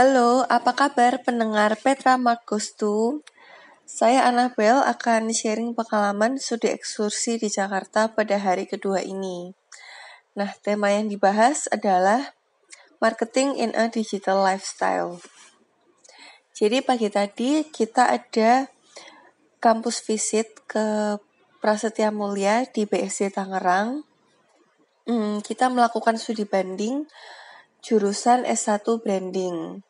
Halo, apa kabar pendengar Petra Markustu? Saya Anabel akan sharing pengalaman studi ekskursi di Jakarta pada hari kedua ini. Nah, tema yang dibahas adalah marketing in a digital lifestyle. Jadi pagi tadi kita ada kampus visit ke Prasetya Mulia di BSD Tangerang. Hmm, kita melakukan studi banding jurusan S1 Branding.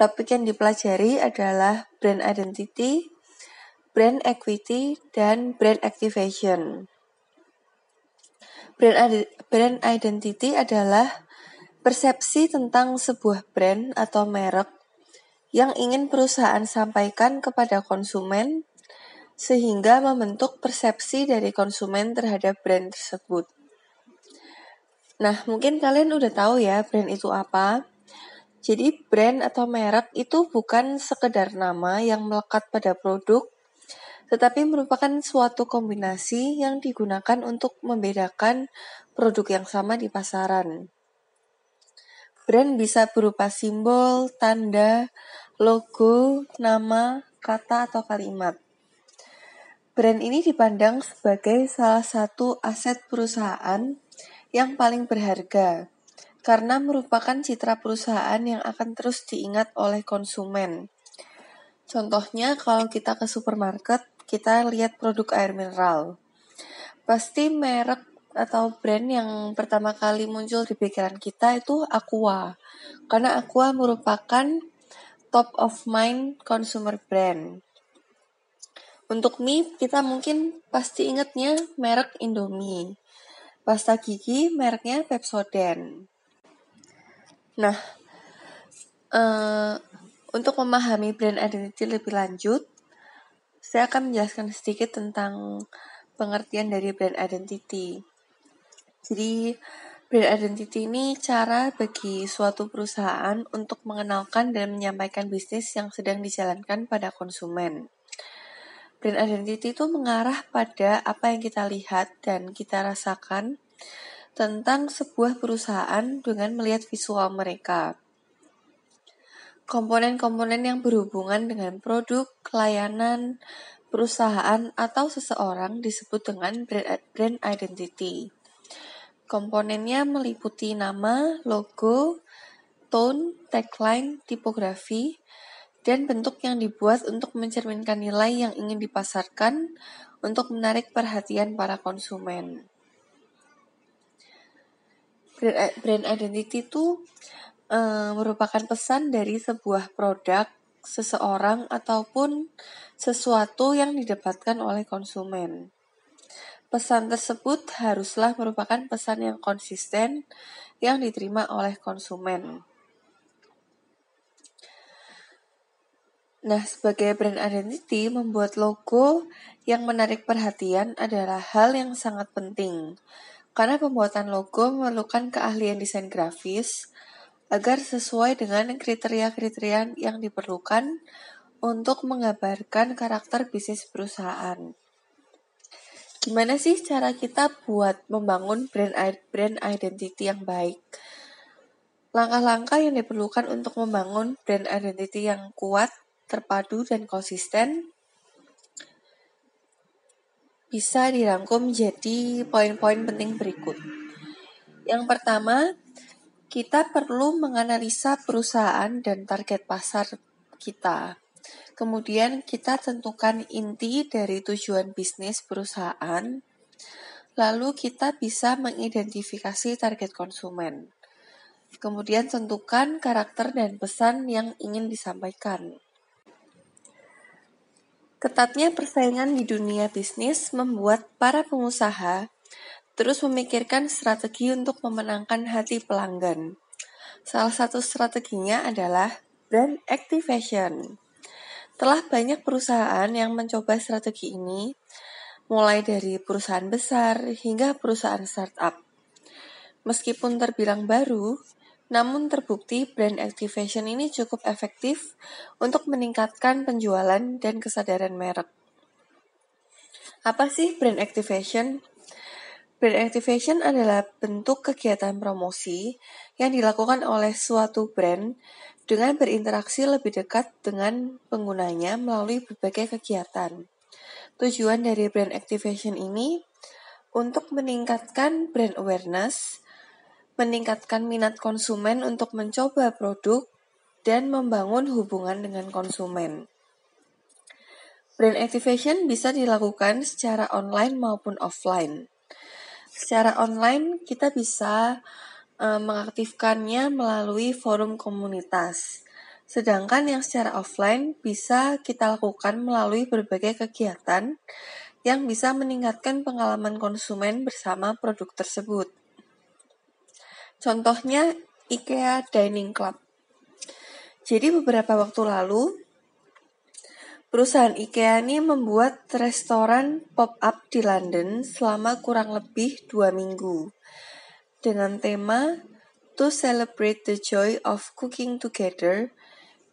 Topik yang dipelajari adalah brand identity, brand equity, dan brand activation. Brand, brand identity adalah persepsi tentang sebuah brand atau merek yang ingin perusahaan sampaikan kepada konsumen sehingga membentuk persepsi dari konsumen terhadap brand tersebut. Nah, mungkin kalian udah tahu ya brand itu apa. Jadi brand atau merek itu bukan sekedar nama yang melekat pada produk, tetapi merupakan suatu kombinasi yang digunakan untuk membedakan produk yang sama di pasaran. Brand bisa berupa simbol, tanda, logo, nama, kata, atau kalimat. Brand ini dipandang sebagai salah satu aset perusahaan yang paling berharga karena merupakan citra perusahaan yang akan terus diingat oleh konsumen. Contohnya kalau kita ke supermarket, kita lihat produk air mineral. Pasti merek atau brand yang pertama kali muncul di pikiran kita itu Aqua. Karena Aqua merupakan top of mind consumer brand. Untuk mie, kita mungkin pasti ingatnya merek Indomie. Pasta gigi mereknya Pepsodent. Nah, uh, untuk memahami brand identity lebih lanjut, saya akan menjelaskan sedikit tentang pengertian dari brand identity. Jadi, brand identity ini cara bagi suatu perusahaan untuk mengenalkan dan menyampaikan bisnis yang sedang dijalankan pada konsumen. Brand identity itu mengarah pada apa yang kita lihat dan kita rasakan tentang sebuah perusahaan dengan melihat visual mereka. Komponen-komponen yang berhubungan dengan produk, layanan, perusahaan, atau seseorang disebut dengan brand identity. Komponennya meliputi nama, logo, tone, tagline, tipografi, dan bentuk yang dibuat untuk mencerminkan nilai yang ingin dipasarkan untuk menarik perhatian para konsumen brand, brand identity itu uh, merupakan pesan dari sebuah produk, seseorang ataupun sesuatu yang didapatkan oleh konsumen. Pesan tersebut haruslah merupakan pesan yang konsisten yang diterima oleh konsumen. Nah, sebagai brand identity, membuat logo yang menarik perhatian adalah hal yang sangat penting karena pembuatan logo memerlukan keahlian desain grafis agar sesuai dengan kriteria-kriteria yang diperlukan untuk menggambarkan karakter bisnis perusahaan. Gimana sih cara kita buat membangun brand brand identity yang baik? Langkah-langkah yang diperlukan untuk membangun brand identity yang kuat, terpadu, dan konsisten bisa dirangkum menjadi poin-poin penting berikut. Yang pertama, kita perlu menganalisa perusahaan dan target pasar kita. Kemudian kita tentukan inti dari tujuan bisnis perusahaan. Lalu kita bisa mengidentifikasi target konsumen. Kemudian tentukan karakter dan pesan yang ingin disampaikan. Ketatnya persaingan di dunia bisnis membuat para pengusaha terus memikirkan strategi untuk memenangkan hati pelanggan. Salah satu strateginya adalah brand activation. Telah banyak perusahaan yang mencoba strategi ini, mulai dari perusahaan besar hingga perusahaan startup. Meskipun terbilang baru, namun terbukti brand activation ini cukup efektif untuk meningkatkan penjualan dan kesadaran merek. Apa sih brand activation? Brand activation adalah bentuk kegiatan promosi yang dilakukan oleh suatu brand dengan berinteraksi lebih dekat dengan penggunanya melalui berbagai kegiatan. Tujuan dari brand activation ini untuk meningkatkan brand awareness, meningkatkan minat konsumen untuk mencoba produk, dan membangun hubungan dengan konsumen. Brand activation bisa dilakukan secara online maupun offline. Secara online, kita bisa uh, mengaktifkannya melalui forum komunitas. Sedangkan yang secara offline bisa kita lakukan melalui berbagai kegiatan yang bisa meningkatkan pengalaman konsumen bersama produk tersebut. Contohnya IKEA Dining Club. Jadi beberapa waktu lalu Perusahaan IKEA ini membuat restoran pop-up di London selama kurang lebih dua minggu dengan tema To Celebrate the Joy of Cooking Together.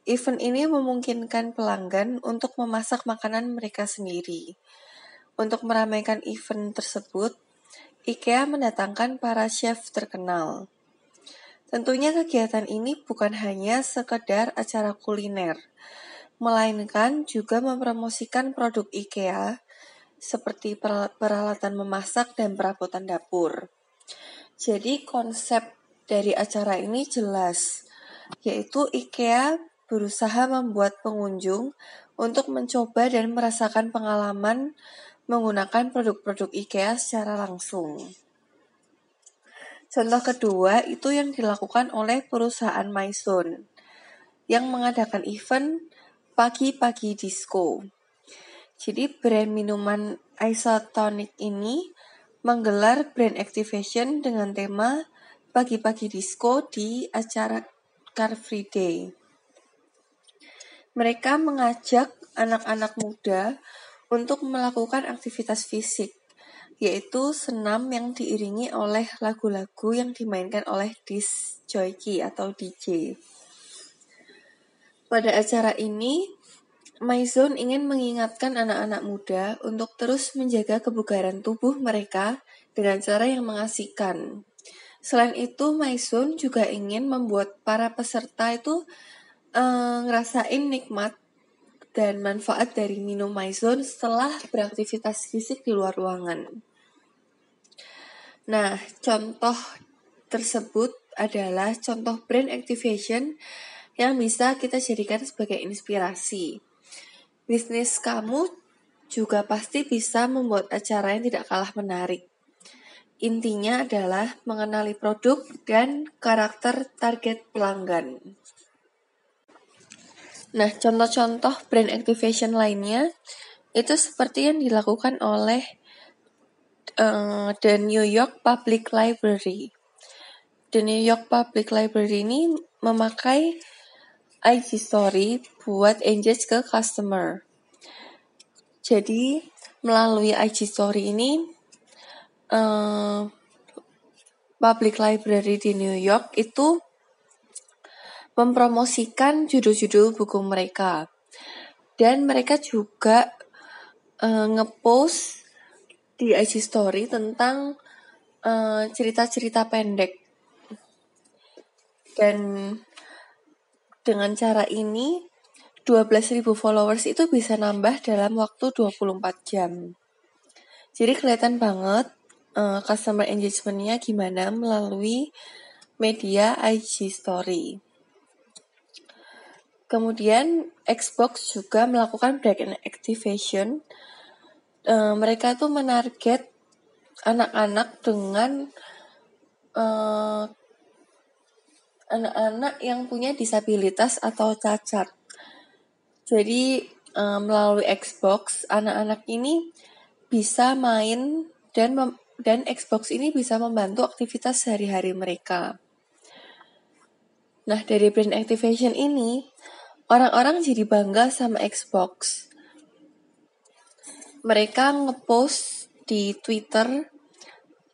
Event ini memungkinkan pelanggan untuk memasak makanan mereka sendiri. Untuk meramaikan event tersebut, IKEA mendatangkan para chef terkenal. Tentunya kegiatan ini bukan hanya sekedar acara kuliner, melainkan juga mempromosikan produk IKEA seperti peralatan memasak dan perabotan dapur. Jadi konsep dari acara ini jelas, yaitu IKEA berusaha membuat pengunjung untuk mencoba dan merasakan pengalaman menggunakan produk-produk IKEA secara langsung. Contoh kedua itu yang dilakukan oleh perusahaan Maison yang mengadakan event Pagi-pagi disco. Jadi brand minuman isotonic ini menggelar brand activation dengan tema Pagi-pagi disco di acara Car Free Day. Mereka mengajak anak-anak muda untuk melakukan aktivitas fisik, yaitu senam yang diiringi oleh lagu-lagu yang dimainkan oleh disc jockey atau DJ. Pada acara ini, Maison ingin mengingatkan anak-anak muda untuk terus menjaga kebugaran tubuh mereka dengan cara yang mengasihkan. Selain itu, Maison juga ingin membuat para peserta itu uh, ngerasain nikmat dan manfaat dari minum Maison setelah beraktivitas fisik di luar ruangan. Nah, contoh tersebut adalah contoh brand activation yang bisa kita jadikan sebagai inspirasi. Bisnis kamu juga pasti bisa membuat acara yang tidak kalah menarik. Intinya adalah mengenali produk dan karakter target pelanggan. Nah, contoh-contoh brand activation lainnya itu seperti yang dilakukan oleh uh, The New York Public Library. The New York Public Library ini memakai IG story buat engage ke customer. Jadi melalui IG story ini uh, public library di New York itu mempromosikan judul-judul buku mereka dan mereka juga uh, ngepost di IG story tentang cerita cerita-cerita pendek dan dengan cara ini, 12.000 followers itu bisa nambah dalam waktu 24 jam. Jadi kelihatan banget uh, customer engagementnya gimana melalui media IG Story. Kemudian Xbox juga melakukan brand activation. Uh, mereka tuh menarget anak-anak dengan uh, anak-anak yang punya disabilitas atau cacat. Jadi um, melalui Xbox anak-anak ini bisa main dan dan Xbox ini bisa membantu aktivitas sehari-hari mereka. Nah, dari brand activation ini, orang-orang jadi bangga sama Xbox. Mereka ngepost di Twitter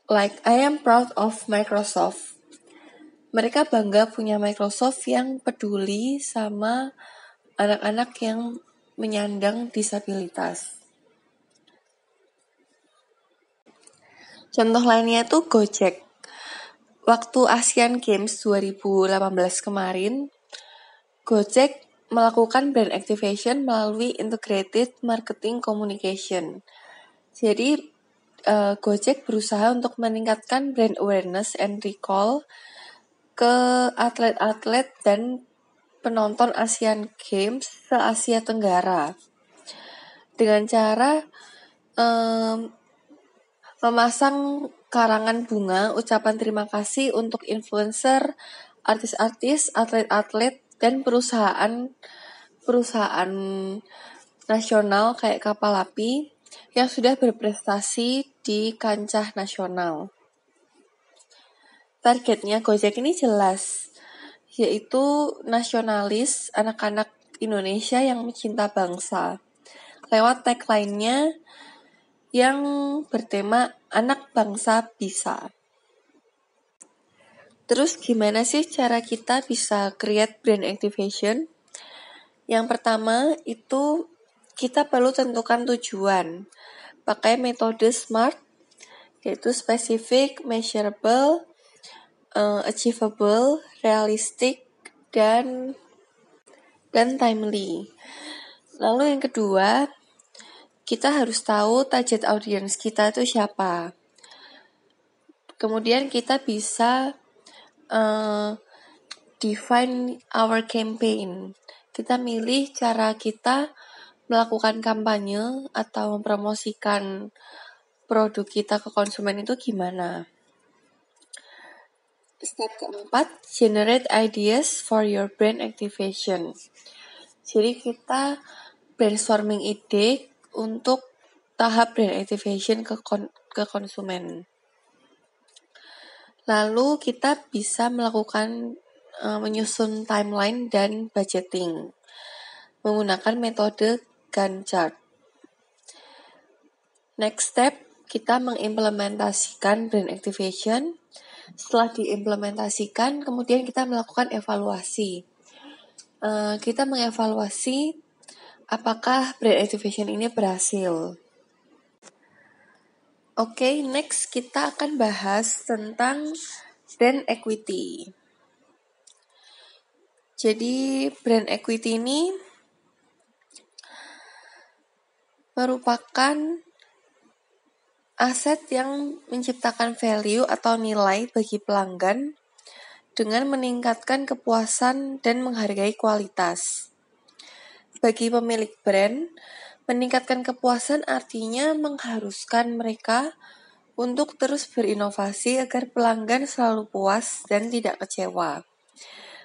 like I am proud of Microsoft mereka bangga punya Microsoft yang peduli sama anak-anak yang menyandang disabilitas. Contoh lainnya tuh Gojek. Waktu Asian Games 2018 kemarin, Gojek melakukan brand activation melalui integrated marketing communication. Jadi uh, Gojek berusaha untuk meningkatkan brand awareness and recall ke atlet-atlet dan penonton Asian Games se Asia Tenggara dengan cara um, memasang karangan bunga ucapan terima kasih untuk influencer, artis-artis, atlet-atlet dan perusahaan perusahaan nasional kayak kapal api yang sudah berprestasi di kancah nasional. Targetnya Gojek ini jelas, yaitu nasionalis anak-anak Indonesia yang mencinta bangsa. Lewat tagline-nya yang bertema anak bangsa bisa. Terus gimana sih cara kita bisa create brand activation? Yang pertama itu kita perlu tentukan tujuan. Pakai metode SMART yaitu specific, measurable, uh, achievable, realistic, dan dan timely. Lalu yang kedua, kita harus tahu target audience kita itu siapa. Kemudian kita bisa uh, define our campaign. Kita milih cara kita melakukan kampanye atau mempromosikan produk kita ke konsumen itu gimana. Step keempat, generate ideas for your brand activation. Jadi kita brainstorming ide untuk tahap brand activation ke kon ke konsumen. Lalu kita bisa melakukan uh, menyusun timeline dan budgeting menggunakan metode Gantt chart. Next step, kita mengimplementasikan brand activation. Setelah diimplementasikan, kemudian kita melakukan evaluasi. Uh, kita mengevaluasi apakah brand activation ini berhasil. Oke, okay, next kita akan bahas tentang brand equity. Jadi, brand equity ini merupakan aset yang menciptakan value atau nilai bagi pelanggan dengan meningkatkan kepuasan dan menghargai kualitas. Bagi pemilik brand, Meningkatkan kepuasan artinya mengharuskan mereka untuk terus berinovasi agar pelanggan selalu puas dan tidak kecewa.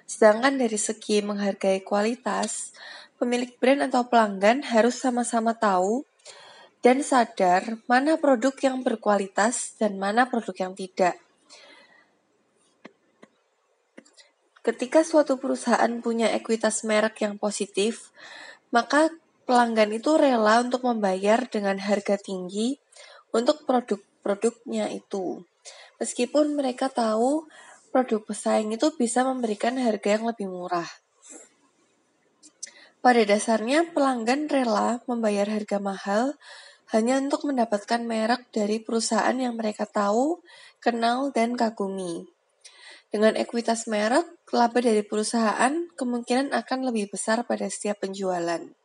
Sedangkan dari segi menghargai kualitas, pemilik brand atau pelanggan harus sama-sama tahu dan sadar mana produk yang berkualitas dan mana produk yang tidak. Ketika suatu perusahaan punya ekuitas merek yang positif, maka pelanggan itu rela untuk membayar dengan harga tinggi untuk produk-produknya itu. Meskipun mereka tahu produk pesaing itu bisa memberikan harga yang lebih murah. Pada dasarnya, pelanggan rela membayar harga mahal hanya untuk mendapatkan merek dari perusahaan yang mereka tahu, kenal, dan kagumi. Dengan ekuitas merek, laba dari perusahaan kemungkinan akan lebih besar pada setiap penjualan.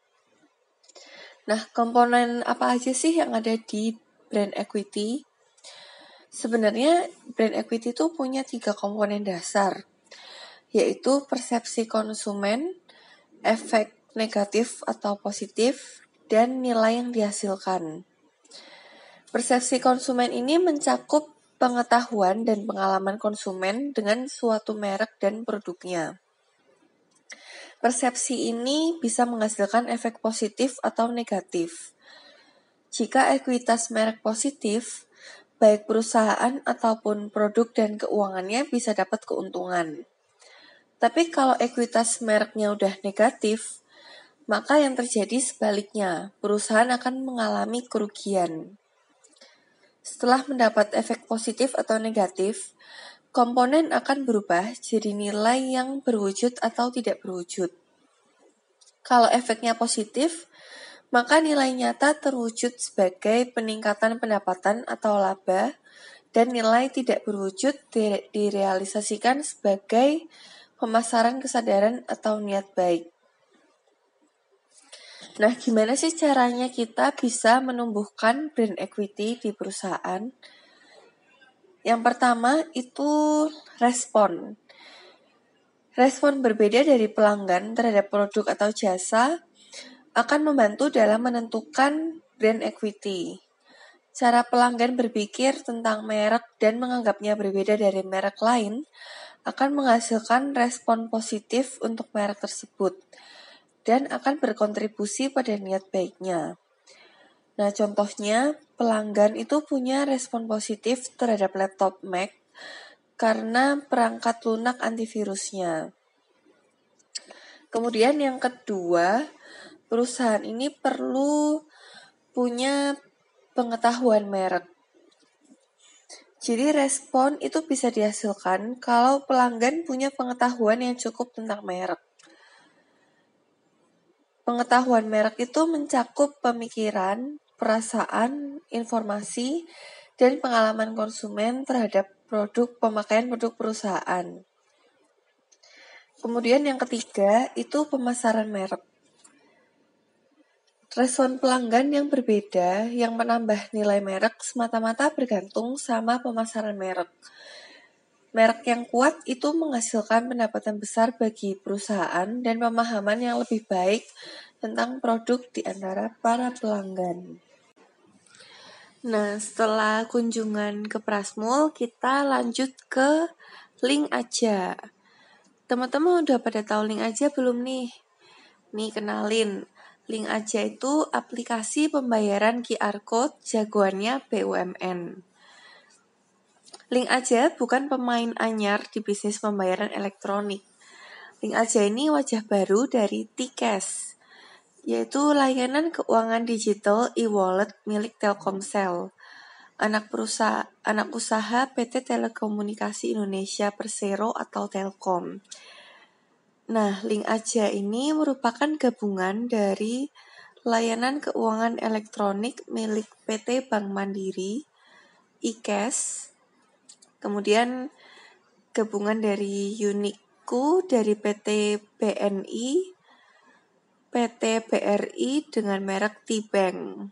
Nah, komponen apa aja sih yang ada di brand equity? Sebenarnya brand equity itu punya tiga komponen dasar, yaitu persepsi konsumen, efek negatif atau positif, dan nilai yang dihasilkan. Persepsi konsumen ini mencakup pengetahuan dan pengalaman konsumen dengan suatu merek dan produknya. Persepsi ini bisa menghasilkan efek positif atau negatif. Jika ekuitas merek positif, baik perusahaan ataupun produk dan keuangannya bisa dapat keuntungan. Tapi kalau ekuitas mereknya udah negatif, maka yang terjadi sebaliknya, perusahaan akan mengalami kerugian. Setelah mendapat efek positif atau negatif, komponen akan berubah jadi nilai yang berwujud atau tidak berwujud. Kalau efeknya positif, maka nilai nyata terwujud sebagai peningkatan pendapatan atau laba dan nilai tidak berwujud direalisasikan sebagai pemasaran kesadaran atau niat baik. Nah, gimana sih caranya kita bisa menumbuhkan brand equity di perusahaan? Yang pertama itu respon. Respon berbeda dari pelanggan terhadap produk atau jasa akan membantu dalam menentukan brand equity. Cara pelanggan berpikir tentang merek dan menganggapnya berbeda dari merek lain akan menghasilkan respon positif untuk merek tersebut dan akan berkontribusi pada niat baiknya. Nah, contohnya pelanggan itu punya respon positif terhadap laptop Mac karena perangkat lunak antivirusnya. Kemudian yang kedua, perusahaan ini perlu punya pengetahuan merek. Jadi respon itu bisa dihasilkan kalau pelanggan punya pengetahuan yang cukup tentang merek. Pengetahuan merek itu mencakup pemikiran, perasaan, informasi, dan pengalaman konsumen terhadap produk pemakaian produk perusahaan. Kemudian yang ketiga itu pemasaran merek. Respon pelanggan yang berbeda yang menambah nilai merek semata-mata bergantung sama pemasaran merek. Merek yang kuat itu menghasilkan pendapatan besar bagi perusahaan dan pemahaman yang lebih baik tentang produk di antara para pelanggan. Nah, setelah kunjungan ke Prasmul, kita lanjut ke link aja. Teman-teman udah pada tahu link aja belum nih? Nih kenalin, link aja itu aplikasi pembayaran QR Code jagoannya BUMN. Link aja bukan pemain anyar di bisnis pembayaran elektronik. Link aja ini wajah baru dari Tcash, yaitu layanan keuangan digital e-wallet milik Telkomsel, anak perusahaan anak usaha PT Telekomunikasi Indonesia Persero atau Telkom. Nah, link aja ini merupakan gabungan dari layanan keuangan elektronik milik PT Bank Mandiri, e-cash, Kemudian gabungan dari Uniku dari PT BNI, PT BRI dengan merek T-Bank.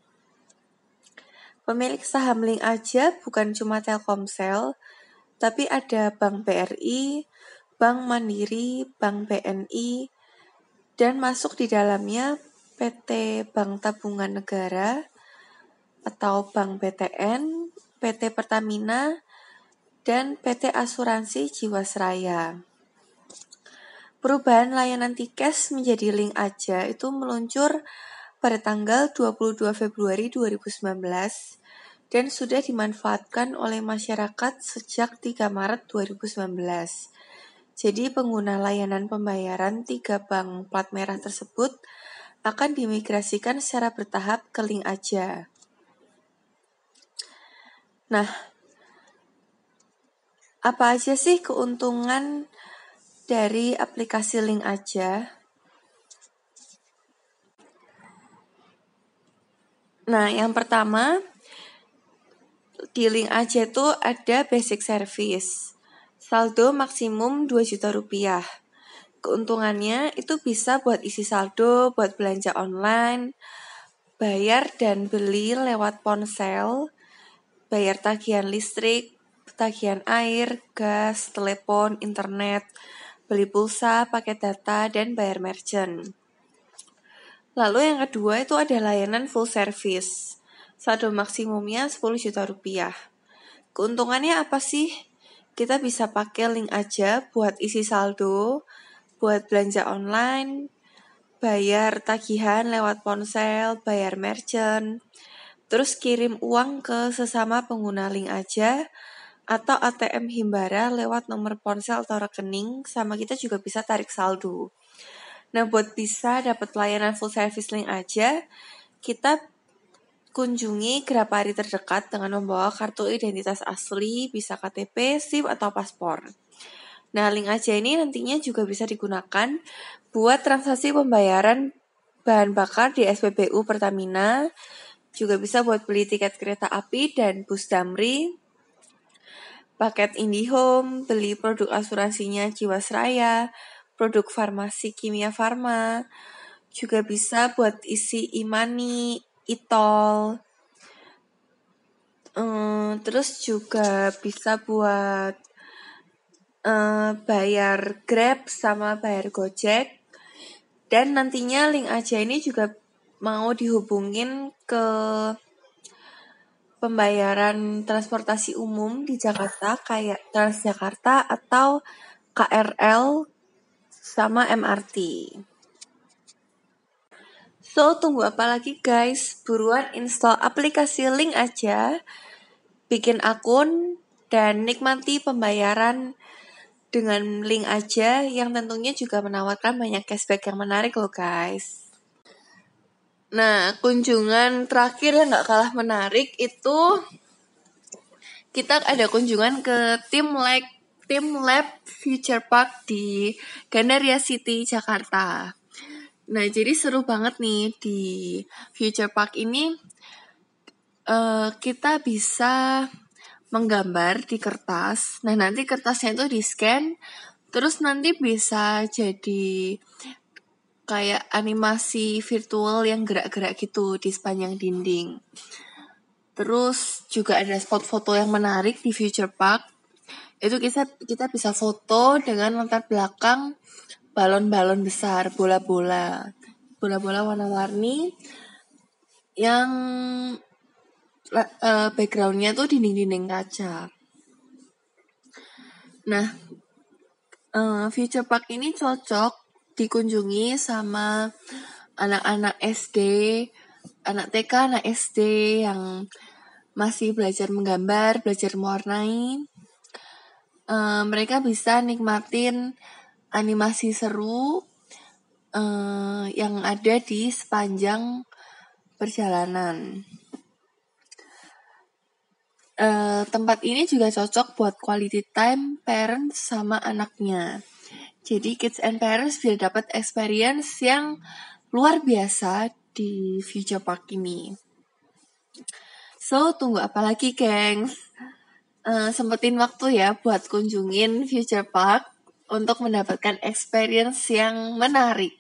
Pemilik saham Link aja bukan cuma Telkomsel, tapi ada Bank BRI, Bank Mandiri, Bank BNI, dan masuk di dalamnya PT Bank Tabungan Negara atau Bank BTN, PT Pertamina, dan PT Asuransi Jiwasraya. Perubahan layanan Tikes menjadi link aja itu meluncur pada tanggal 22 Februari 2019 dan sudah dimanfaatkan oleh masyarakat sejak 3 Maret 2019. Jadi pengguna layanan pembayaran tiga bank plat merah tersebut akan dimigrasikan secara bertahap ke link aja. Nah, apa aja sih keuntungan dari aplikasi Link aja? Nah, yang pertama di Link aja itu ada basic service. Saldo maksimum 2 juta rupiah. Keuntungannya itu bisa buat isi saldo, buat belanja online, bayar dan beli lewat ponsel, bayar tagihan listrik, tagihan air, gas, telepon, internet, beli pulsa, paket data, dan bayar merchant. Lalu yang kedua itu ada layanan full service. Saldo maksimumnya 10 juta rupiah. Keuntungannya apa sih? Kita bisa pakai link aja buat isi saldo, buat belanja online, bayar tagihan lewat ponsel, bayar merchant, terus kirim uang ke sesama pengguna link aja, atau ATM Himbara lewat nomor ponsel atau rekening, sama kita juga bisa tarik saldo. Nah, buat bisa dapat layanan full service link aja, kita kunjungi Grapari terdekat dengan membawa kartu identitas asli, bisa KTP, SIM, atau paspor. Nah, link aja ini nantinya juga bisa digunakan buat transaksi pembayaran bahan bakar di SPBU Pertamina, juga bisa buat beli tiket kereta api dan bus Damri, paket IndiHome, beli produk asuransinya Jiwasraya, produk farmasi Kimia Farma, juga bisa buat isi imani, itol, um, terus juga bisa buat uh, bayar Grab sama bayar Gojek. Dan nantinya link aja ini juga mau dihubungin ke pembayaran transportasi umum di Jakarta kayak Transjakarta atau KRL sama MRT. So, tunggu apa lagi guys? Buruan install aplikasi link aja, bikin akun, dan nikmati pembayaran dengan link aja yang tentunya juga menawarkan banyak cashback yang menarik loh guys. Nah, kunjungan terakhir yang gak kalah menarik itu kita ada kunjungan ke tim Lab, tim Lab Future Park di Gandaria City, Jakarta. Nah, jadi seru banget nih di Future Park ini uh, kita bisa menggambar di kertas. Nah, nanti kertasnya itu di-scan, terus nanti bisa jadi kayak animasi virtual yang gerak-gerak gitu di sepanjang dinding. Terus juga ada spot foto yang menarik di Future Park. Itu kita kita bisa foto dengan latar belakang balon-balon besar, bola-bola. Bola-bola warna-warni yang uh, backgroundnya tuh dinding-dinding kaca. Nah, uh, Future Park ini cocok dikunjungi sama anak-anak SD, anak TK, anak SD yang masih belajar menggambar, belajar mewarnai. Uh, mereka bisa nikmatin animasi seru uh, yang ada di sepanjang perjalanan. Uh, tempat ini juga cocok buat quality time parents sama anaknya. Jadi kids and parents biar dapat experience yang luar biasa di Future Park ini. So, tunggu apa lagi, gengs? Uh, sempetin waktu ya buat kunjungin Future Park untuk mendapatkan experience yang menarik.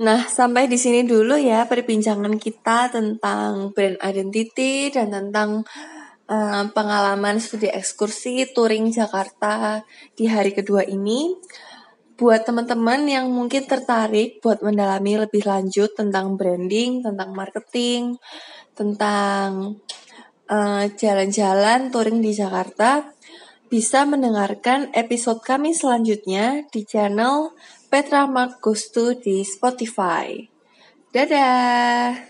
Nah, sampai di sini dulu ya perbincangan kita tentang brand identity dan tentang uh, pengalaman studi ekskursi touring Jakarta di hari kedua ini. Buat teman-teman yang mungkin tertarik buat mendalami lebih lanjut tentang branding, tentang marketing, tentang eh, jalan-jalan uh, touring di Jakarta, bisa mendengarkan episode kami selanjutnya di channel Petra Mark Gustu di Spotify. Dadah!